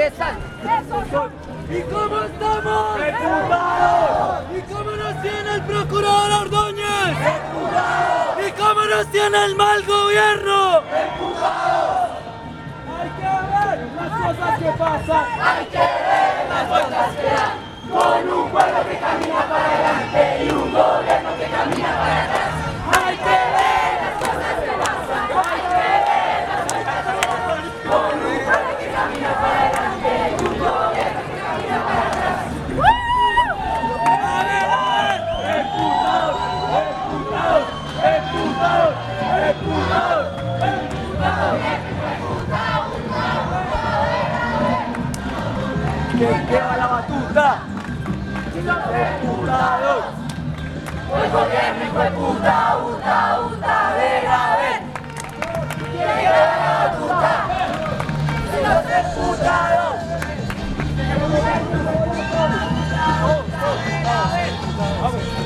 ¿Y cómo estamos? ¡Recuperados! ¿Y cómo nos tiene el procurador Ordóñez? ¡Recuperados! ¿Y cómo nos tiene el mal gobierno? ¡Recuperados! Hay que ver las cosas que pasan. Hay que ver las cosas que dan. Con un pueblo que camina para adelante y un gobierno que camina para atrás. quien lleva la batuta. Los Diputados. Hoy gobierno, hijo de puta, puta, puta, vera, ver. ¿Quién lleva la batuta? Los diputados. Vamos.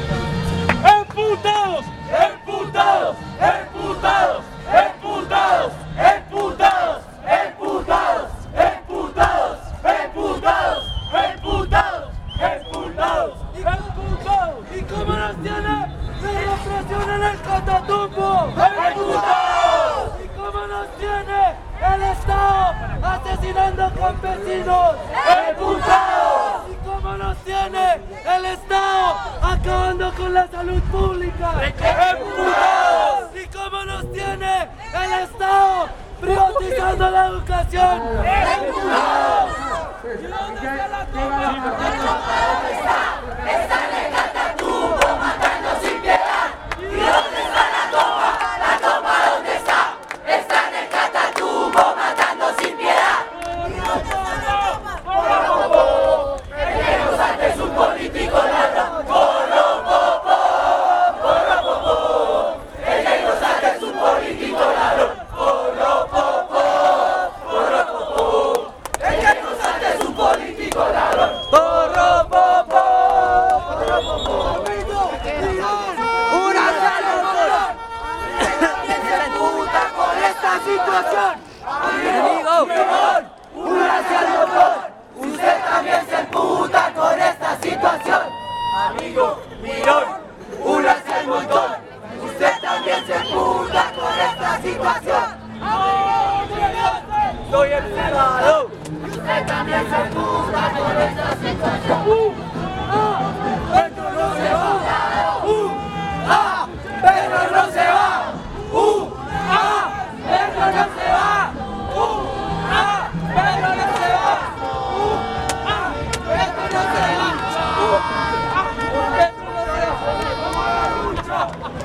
estado acabando con la salud pública. ¡Emputados! ¿Y cómo nos tiene el Estado privatizando la educación? ¡Emputados! ¿Y dónde está la toma? ¿Dónde está? ¿Está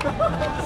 Ha ha ha!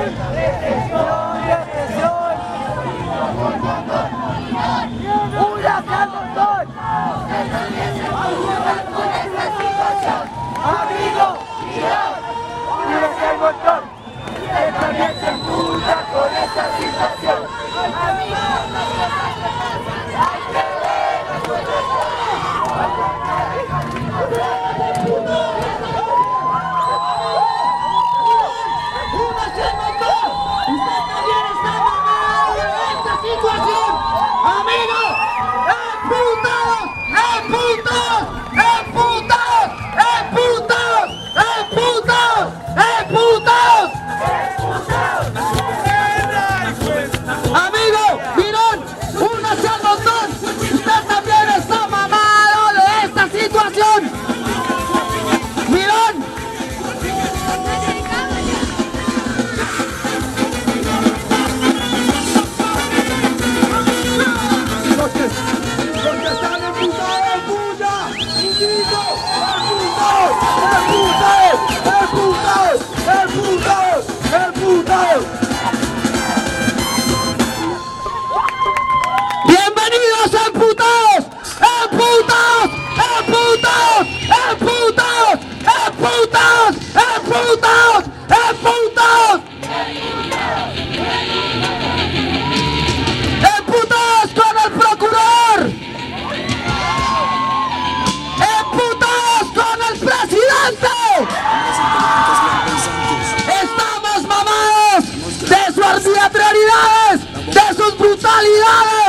Lord. Brutalidades!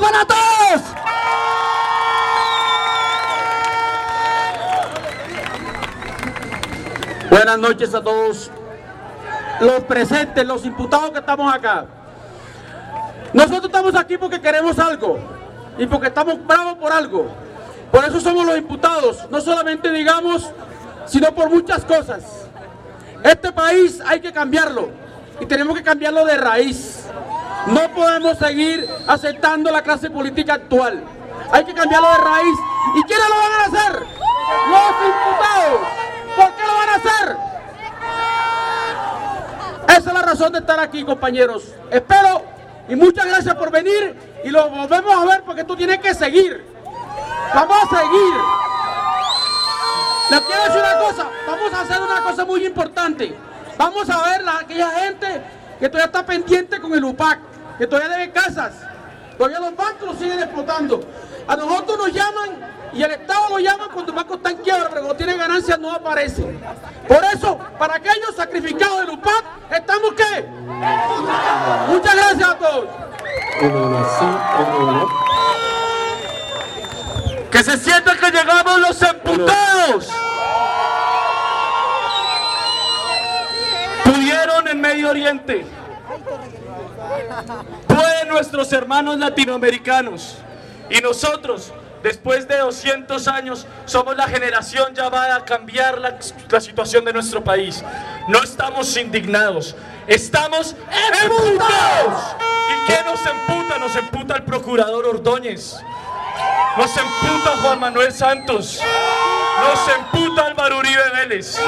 Para todos. Buenas noches a todos los presentes, los imputados que estamos acá. Nosotros estamos aquí porque queremos algo y porque estamos bravos por algo. Por eso somos los imputados, no solamente digamos, sino por muchas cosas. Este país hay que cambiarlo y tenemos que cambiarlo de raíz. No podemos seguir aceptando la clase política actual. Hay que cambiarlo de raíz. ¿Y quiénes lo van a hacer? Los imputados. ¿Por qué lo van a hacer? Esa es la razón de estar aquí, compañeros. Espero y muchas gracias por venir y lo volvemos a ver porque tú tienes que seguir. Vamos a seguir. Les quiero decir una cosa, vamos a hacer una cosa muy importante. Vamos a ver a aquella gente que todavía está pendiente con el UPAC, que todavía debe casas. Todavía los bancos siguen explotando. A nosotros nos llaman y el Estado lo llama cuando el banco está en quiebra, pero cuando tiene ganancias no aparece. Por eso, para aquellos sacrificados del UPAC, ¿estamos qué? Muchas gracias a todos. Que se sienta que llegamos los emputados. Pudieron en Medio Oriente. Pueden nuestros hermanos latinoamericanos. Y nosotros, después de 200 años, somos la generación llamada a cambiar la, situación de nuestro país. No estamos indignados, estamos emputados. ¿Y qué nos emputa? Nos emputa el procurador Ordóñez. Nos emputa Juan Manuel Santos. Nos emputa Álvaro Uribe Vélez.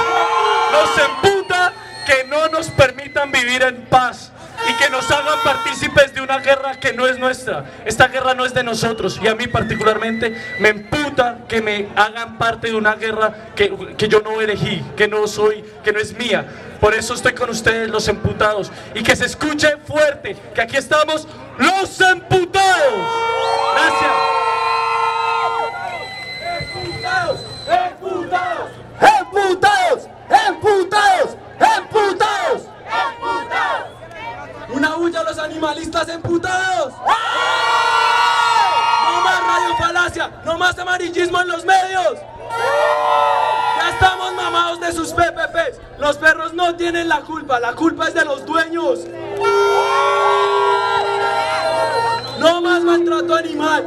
Nos emputa que no nos permitan vivir en paz y que nos hagan partícipes de una guerra que no es nuestra. Esta guerra no es de nosotros y a mí particularmente me emputa que me hagan parte de una guerra que, que yo no elegí, que no soy, que no es mía. Por eso estoy con ustedes los emputados y que se escuche fuerte que aquí estamos los emputados. Gracias. ¡Emputados! ¡Emputados! ¡Emputados! ¡Emputados! ¡Una bulla a los animalistas emputados! ¡No más radiofalacia! ¡No más amarillismo en los medios! ¡Ya estamos mamados de sus PPPs! Los perros no tienen la culpa, la culpa es de los dueños. ¡No más maltrato animal!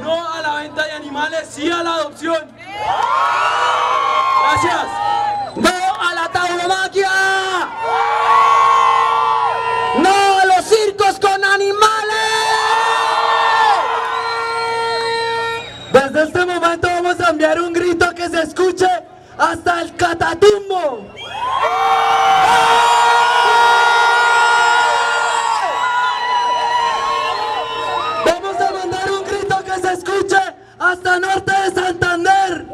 ¡No a la venta de animales, sí a la adopción! Hasta el catatumbo. Vamos a mandar un grito que se escuche hasta norte de Santander.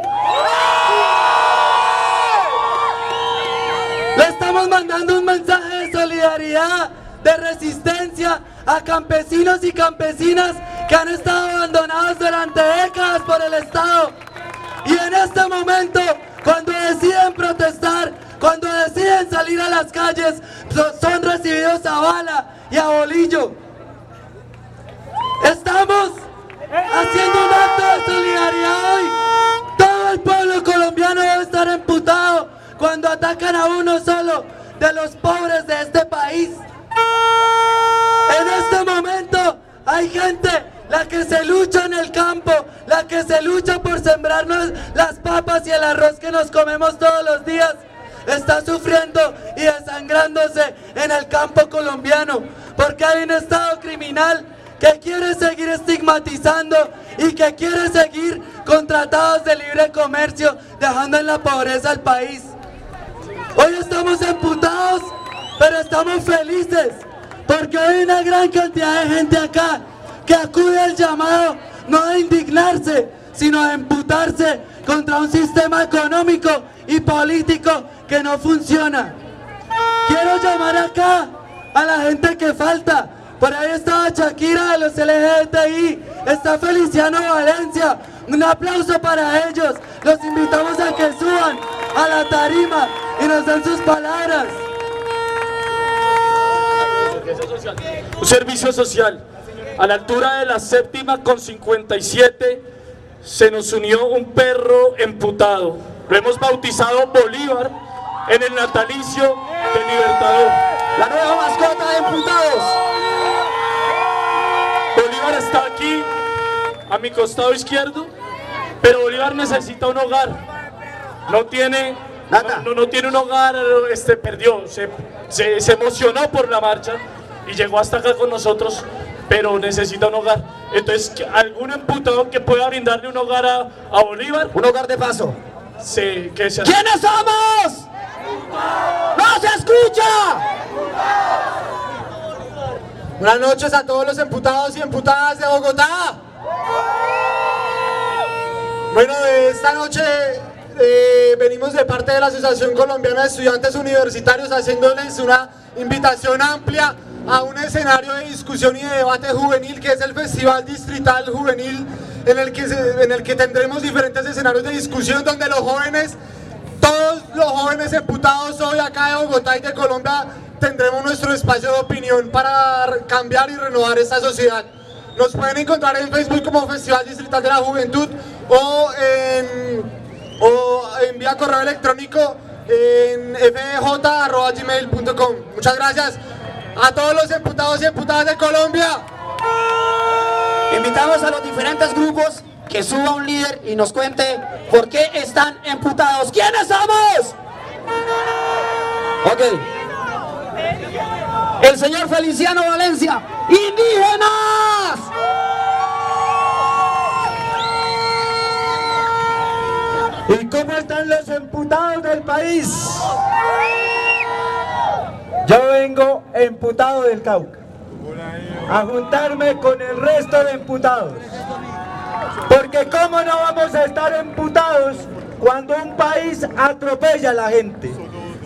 Le estamos mandando un mensaje de solidaridad, de resistencia a campesinos y campesinas que han estado abandonados durante décadas por el Estado. Y en este momento, salir a las calles, so- son recibidos a bala y a bolillo. Estamos haciendo un acto de solidaridad hoy. Todo el pueblo colombiano debe estar emputado cuando atacan a uno solo de los pobres de este país. En este momento hay gente, la que se lucha en el campo, la que se lucha por sembrarnos las papas y el arroz que nos comemos todos los días, está sufriendo y desangrándose en el campo colombiano, porque hay un Estado criminal que quiere seguir estigmatizando y que quiere seguir con tratados de libre comercio, dejando en la pobreza al país. Hoy estamos emputados, pero estamos felices, porque hay una gran cantidad de gente acá que acude al llamado no de indignarse, sino de emputarse contra un sistema económico y político que no funciona. Quiero llamar acá a la gente que falta. Por ahí está Shakira de los LGBTI, está Feliciano Valencia. Un aplauso para ellos. Los invitamos a que suban a la tarima y nos den sus palabras. Un servicio social. A la altura de la séptima con 57 se nos unió un perro emputado. Lo hemos bautizado Bolívar en el natalicio del Libertador. La nueva mascota de emputados. Bolívar está aquí, a mi costado izquierdo, pero Bolívar necesita un hogar. No tiene, no, no- no tiene un hogar, este, perdió, se, se- se emocionó por la marcha y llegó hasta acá con nosotros, pero necesita un hogar. Entonces, ¿algún emputado que pueda brindarle un hogar a, a Bolívar? Un hogar de paso. Se, que se ¿Quiénes somos? ¡No se escucha! Buenas noches a todos los emputados y emputadas de Bogotá. Bueno, esta noche eh, venimos de parte de la Asociación Colombiana de Estudiantes Universitarios haciéndoles una invitación amplia a un escenario de discusión y de debate juvenil que es el Festival Distrital Juvenil en el que, en el que tendremos diferentes escenarios de discusión donde los jóvenes todos los jóvenes emputados hoy acá de Bogotá y de Colombia tendremos nuestro espacio de opinión para cambiar y renovar esta sociedad. Nos pueden encontrar en Facebook como Festival Distrital de la Juventud o en, o en vía correo electrónico en fj.gmail.com. Muchas gracias a todos los emputados y emputadas de Colombia. Invitamos a los diferentes grupos que suba un líder y nos cuente por qué están emputados. ¿Quiénes somos? Ok. El señor Feliciano Valencia. ¡Indígenas! ¿Y cómo están los emputados del país? Yo vengo emputado del Cauca a juntarme con el resto de emputados. Porque cómo no vamos a estar emputados cuando un país atropella a la gente,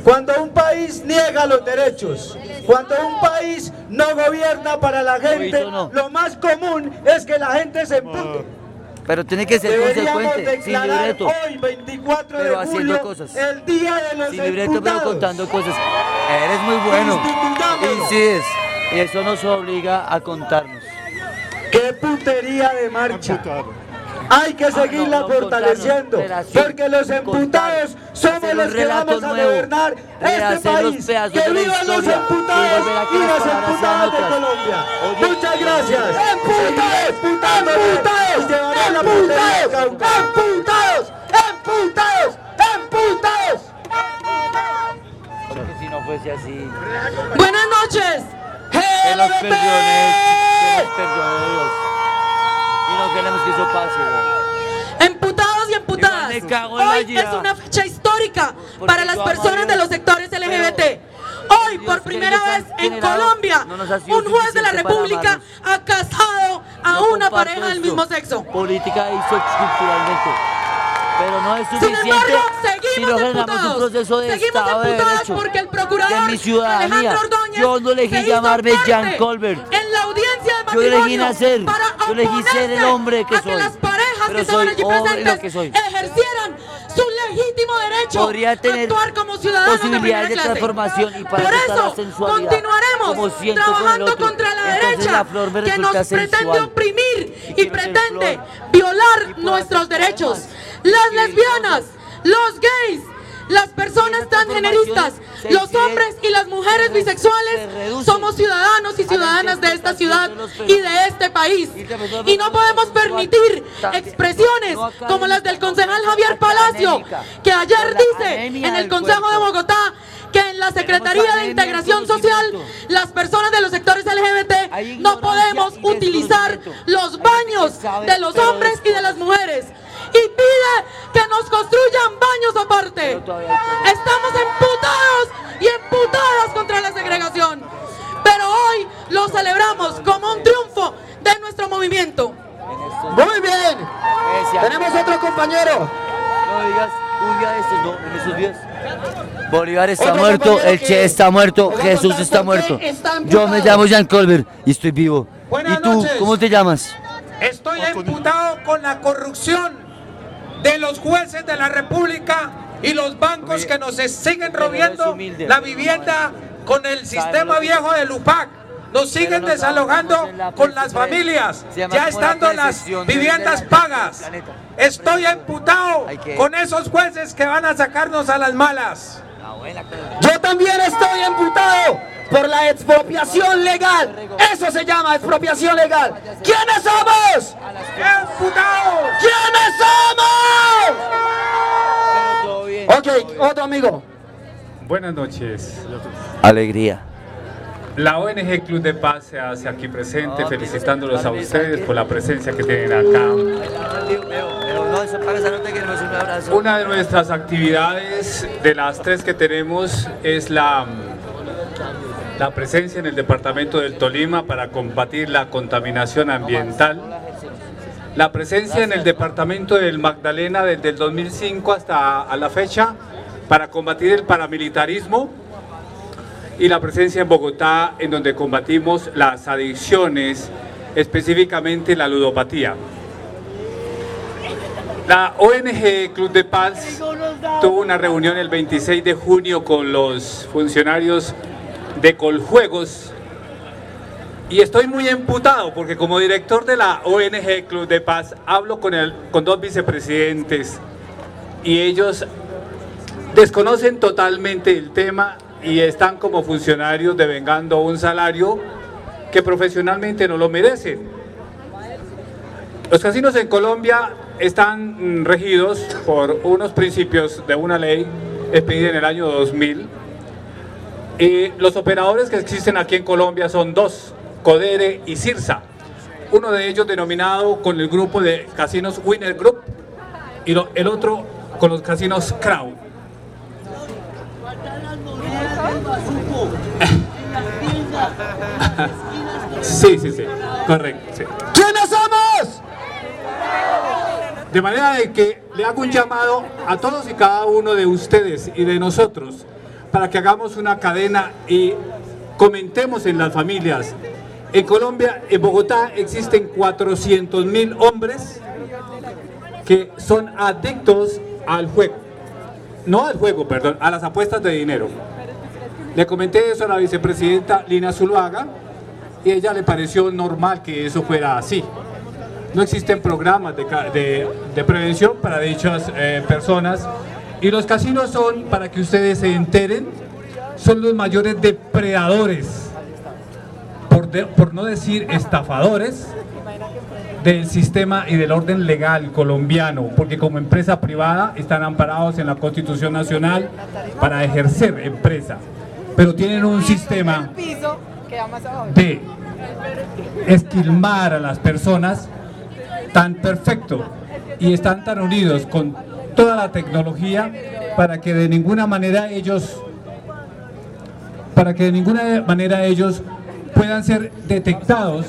cuando un país niega los derechos, cuando un país no gobierna para la gente, lo más común es que la gente se empute. Pero tiene que ser Deberíamos consecuente, sin declarar libreto. hoy, 24 Pero de haciendo julio, cosas. el día de los Sin libreto, pero contando cosas. Eres muy bueno. Incides. Y eso nos obliga a contarnos. ¡Qué putería de marcha! Hay que seguirla no, no, fortaleciendo, porque los emputados somos los que vamos a nuevo, gobernar este país. ¡Que vivan los emputados y las emputadas de! Colombia! Oye, ¡Muchas gracias! ¡Emputados! ¡Emputados! ¡Emputados! ¡Emputados! ¡Emputados! emputados, emputados. Porque si no fuese así. Buenas noches. Dios. Y no queremos que eso pase, güey. Emputados y emputadas. Igual me cago en la Hoy es una fecha histórica Porque para las yo amo a personas Dios, de los sectores pero- LGBT. Hoy, Dios por que primera nos vez ha en generado Colombia, no nos ha sido un juez de la suficiente para República amarnos. ha casado a una comparto pareja del esto. mismo sexo. Política y socioculturalmente. Pero no es Sin suficiente embargo, si seguimos no generamos un emputados. proceso de Seguimos Estado de emputados Derecho. porque el procurador de mi ciudadanía. Alejandro Ordóñez Yo no elegí se hizo llamarme parte Jan Colbert. En Yo elegí nacer. para Yo elegí ser el hombre que a que soy. las parejas Pero que soy allí hombre lo presentes que soy. ejercieran su legítimo derecho Podría tener a actuar como ciudadanos posibilidades de primera clase. transformación y para Por eso sensualidad, continuaremos como con trabajando contra la Entonces derecha la flor me que nos pretende oprimir y, pretende violar Y nuestros derechos. Las lesbianas, los gays, las personas transgeneristas, los hombres y las mujeres se re- bisexuales somos ciudadanos y ciudadanas de esta ciudad y de este país. Y no de podemos permitir expresiones como las del concejal Javier Palacio, que ayer dice en el Consejo de. Bogotá que en la Secretaría de Integración Social las personas de los sectores LGBT no podemos utilizar los baños de los hombres y de las mujeres y pide que nos construyan baños aparte. Estamos emputados y emputadas contra la segregación. Pero hoy lo celebramos como un triunfo de nuestro movimiento. Muy bien. Tenemos otro compañero. No digas un día de estos, no, en esos días. Bolívar está Otro muerto, el Che está muerto, Jesús está muerto. está Yo me emputado. llamo Jan Colbert y estoy vivo. Buenas ¿Y tú, noches. cómo te llamas? Estoy imputado con la corrupción de los jueces de la República y los bancos que nos siguen robiendo la vivienda con el sistema viejo del UPAC. Nos siguen desalojando con las familias, ya estando las viviendas pagas. Estoy que- con esos jueces que van a sacarnos a las malas. Yo también estoy emputado por la expropiación legal. Eso se llama expropiación legal. ¿Quiénes somos? ¡Emputados! ¿Quiénes somos? Ok, otro amigo. Buenas noches. Alegría. La ONG Club de Paz se hace aquí presente, No, felicitándolos a ustedes por la presencia que tienen acá. Una de nuestras actividades, de las tres que tenemos, es la, la presencia en el departamento del Tolima para combatir la contaminación ambiental. La presencia en el departamento del Magdalena desde el 2005 hasta a la fecha para combatir el paramilitarismo y la presencia en Bogotá en donde combatimos las adicciones, específicamente la ludopatía. La ONG Club de Paz tuvo una reunión el 26 de junio con los funcionarios de Coljuegos y estoy muy emputado porque como director de la ONG Club de Paz hablo con, el, con dos vicepresidentes y ellos desconocen totalmente el tema y están como funcionarios devengando un salario que profesionalmente no lo merecen. Los casinos en Colombia están mm, regidos por unos principios de una ley expedida en el año 2000 y los operadores que existen aquí en Colombia son dos, Codere y Cirsa. Uno de ellos denominado con el grupo de casinos Winner Group y lo- el otro con los casinos Crown. Sí, sí, sí, correcto. sí. ¿Quiénes somos? De manera de que le hago un llamado a todos y cada uno de ustedes y de nosotros para que hagamos una cadena y comentemos en las familias. En Colombia, en Bogotá, existen 400 mil hombres que son adictos al juego. No al juego, perdón, a las apuestas de dinero. Le comenté eso a la vicepresidenta Lina Zuluaga y a ella le pareció normal que eso fuera así. No existen programas de, prevención para dichas eh, personas y los casinos son, para que ustedes se enteren, son los mayores depredadores, por, de- por no decir estafadores, del sistema y del orden legal colombiano, porque como empresa privada están amparados en la Constitución Nacional para ejercer empresa, pero tienen un sistema de esquilmar a las personas tan perfecto y están tan unidos con toda la tecnología para que de ninguna manera ellos para que de ninguna manera ellos puedan ser detectados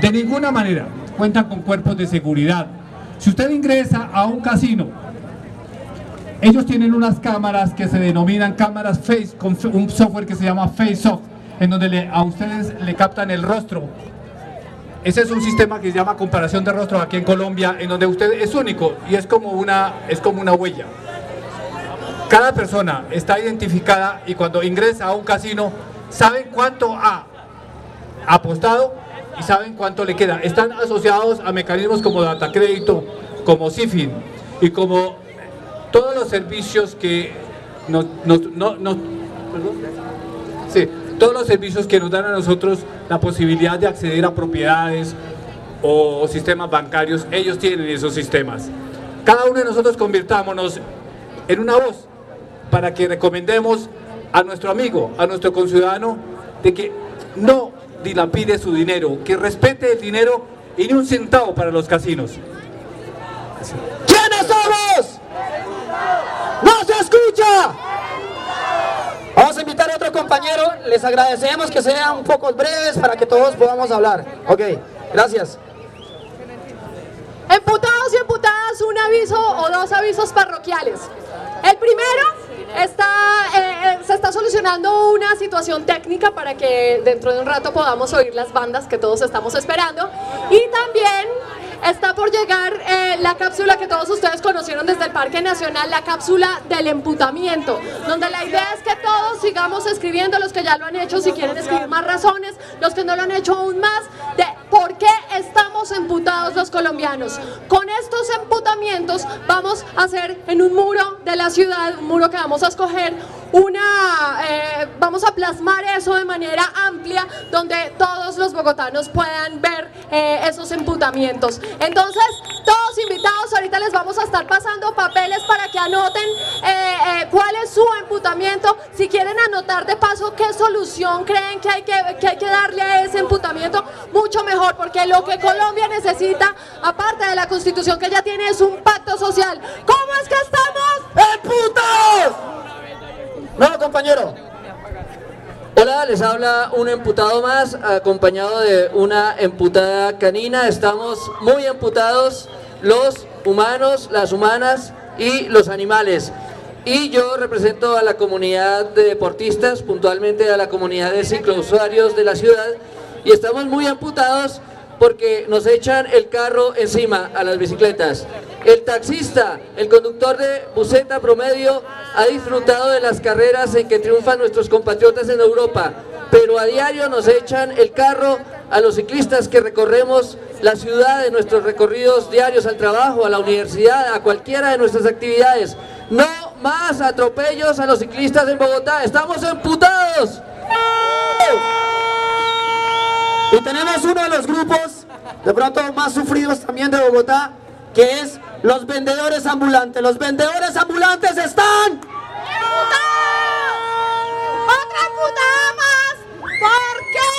de ninguna manera. Cuentan con cuerpos de seguridad. Si usted ingresa a un casino ellos tienen unas cámaras que se denominan cámaras face con un software que se llama face off en donde a ustedes le captan el rostro ese es un sistema que se llama comparación de rostros aquí en Colombia, en donde usted es único y es como una, es como una huella. Cada persona está identificada y cuando ingresa a un casino saben cuánto ha apostado y saben cuánto le queda. Están asociados a mecanismos como data crédito, como CIFIN y como todos los servicios que nos, nos- no- no- ¿perdón? Sí, todos los servicios que nos dan a nosotros la posibilidad de acceder a propiedades o sistemas bancarios, ellos tienen esos sistemas. Cada uno de nosotros convirtámonos en una voz para que recomendemos a nuestro amigo, a nuestro conciudadano, de que no dilapide su dinero, que respete el dinero y ni un centavo para los casinos. ¿Quiénes somos? ¡No se escucha! Invitar a otro compañero. Les agradecemos que sean un poco breves para que todos podamos hablar. Ok, gracias. Emputados y emputadas, un aviso o dos avisos parroquiales. El primero está, eh, eh, se está solucionando una situación técnica para que dentro de un rato podamos oír las bandas que todos estamos esperando. Y también está por llegar eh, la cápsula que todos ustedes conocieron desde el Parque Nacional, la cápsula del emputamiento, donde la idea es que todos sigamos escribiendo, los que ya lo han hecho, si quieren escribir más razones, los que no lo han hecho aún más, por qué estamos emputados los colombianos. Con estos emputamientos vamos a hacer en un muro de la ciudad, un muro que vamos a escoger, una, eh, vamos a plasmar eso de manera amplia, donde todos los bogotanos puedan ver eh, esos emputamientos. Entonces, todos invitados, ahorita les vamos a estar pasando papeles para que anoten eh, cuál es su emputamiento. Si quieren anotar de paso qué solución creen que hay que, que hay que darle a ese emputamiento, mucho mejor, porque lo que Colombia necesita, aparte de la constitución que ya tiene, es un pacto social. ¿Cómo es que estamos? ¡Emputados! No, compañero. Hola, les habla un emputado más, acompañado de una emputada canina. Estamos muy emputados los humanos, las humanas y los animales. Y yo represento a la comunidad de deportistas, puntualmente a la comunidad de ciclousuarios de la ciudad. Y estamos muy emputados porque nos echan el carro encima a las bicicletas. El taxista, el conductor de buseta promedio, ha disfrutado de las carreras en que triunfan nuestros compatriotas en Europa, pero a diario nos echan el carro a los ciclistas que recorremos la ciudad en nuestros recorridos diarios al trabajo, a la universidad, a cualquiera de nuestras actividades. No más atropellos a los ciclistas en Bogotá, estamos emputados. Y tenemos uno de los grupos, de pronto más sufridos también de Bogotá, que es los vendedores ambulantes. Los vendedores ambulantes están... ¡Otra putada más! ¿Por qué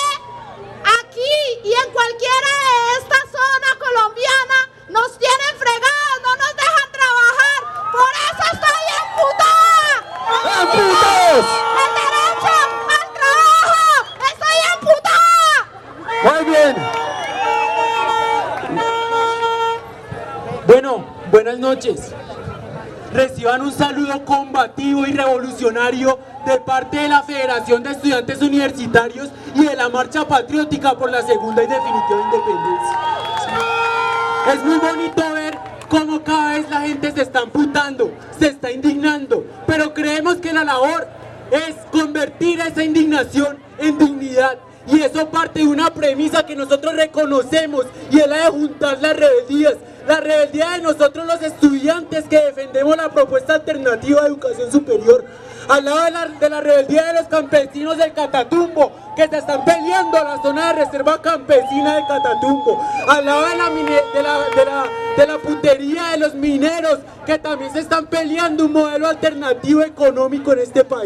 aquí y en cualquiera de esta zona colombiana nos tienen fregados, no nos dejan trabajar? ¡Por eso estoy emputada! ¡Emputados! ¡El derecho al trabajo! ¡Estoy emputada! Muy bien. Bueno, buenas noches. Reciban un saludo combativo y revolucionario de parte de la Federación de Estudiantes Universitarios y de la Marcha Patriótica por la Segunda y Definitiva Independencia. Es muy bonito ver cómo cada vez la gente se está amputando, se está indignando, pero creemos que la labor es convertir esa indignación en dignidad Y eso parte de una premisa que nosotros reconocemos y es la de juntar las rebeldías. La rebeldía de nosotros los estudiantes que defendemos la propuesta alternativa de educación superior. Al lado de la, de la rebeldía de los campesinos del Catatumbo, que se están peleando la zona de reserva campesina del Catatumbo. Al lado de la, de la, de la, de de los mineros, que también se están peleando un modelo alternativo económico en este país.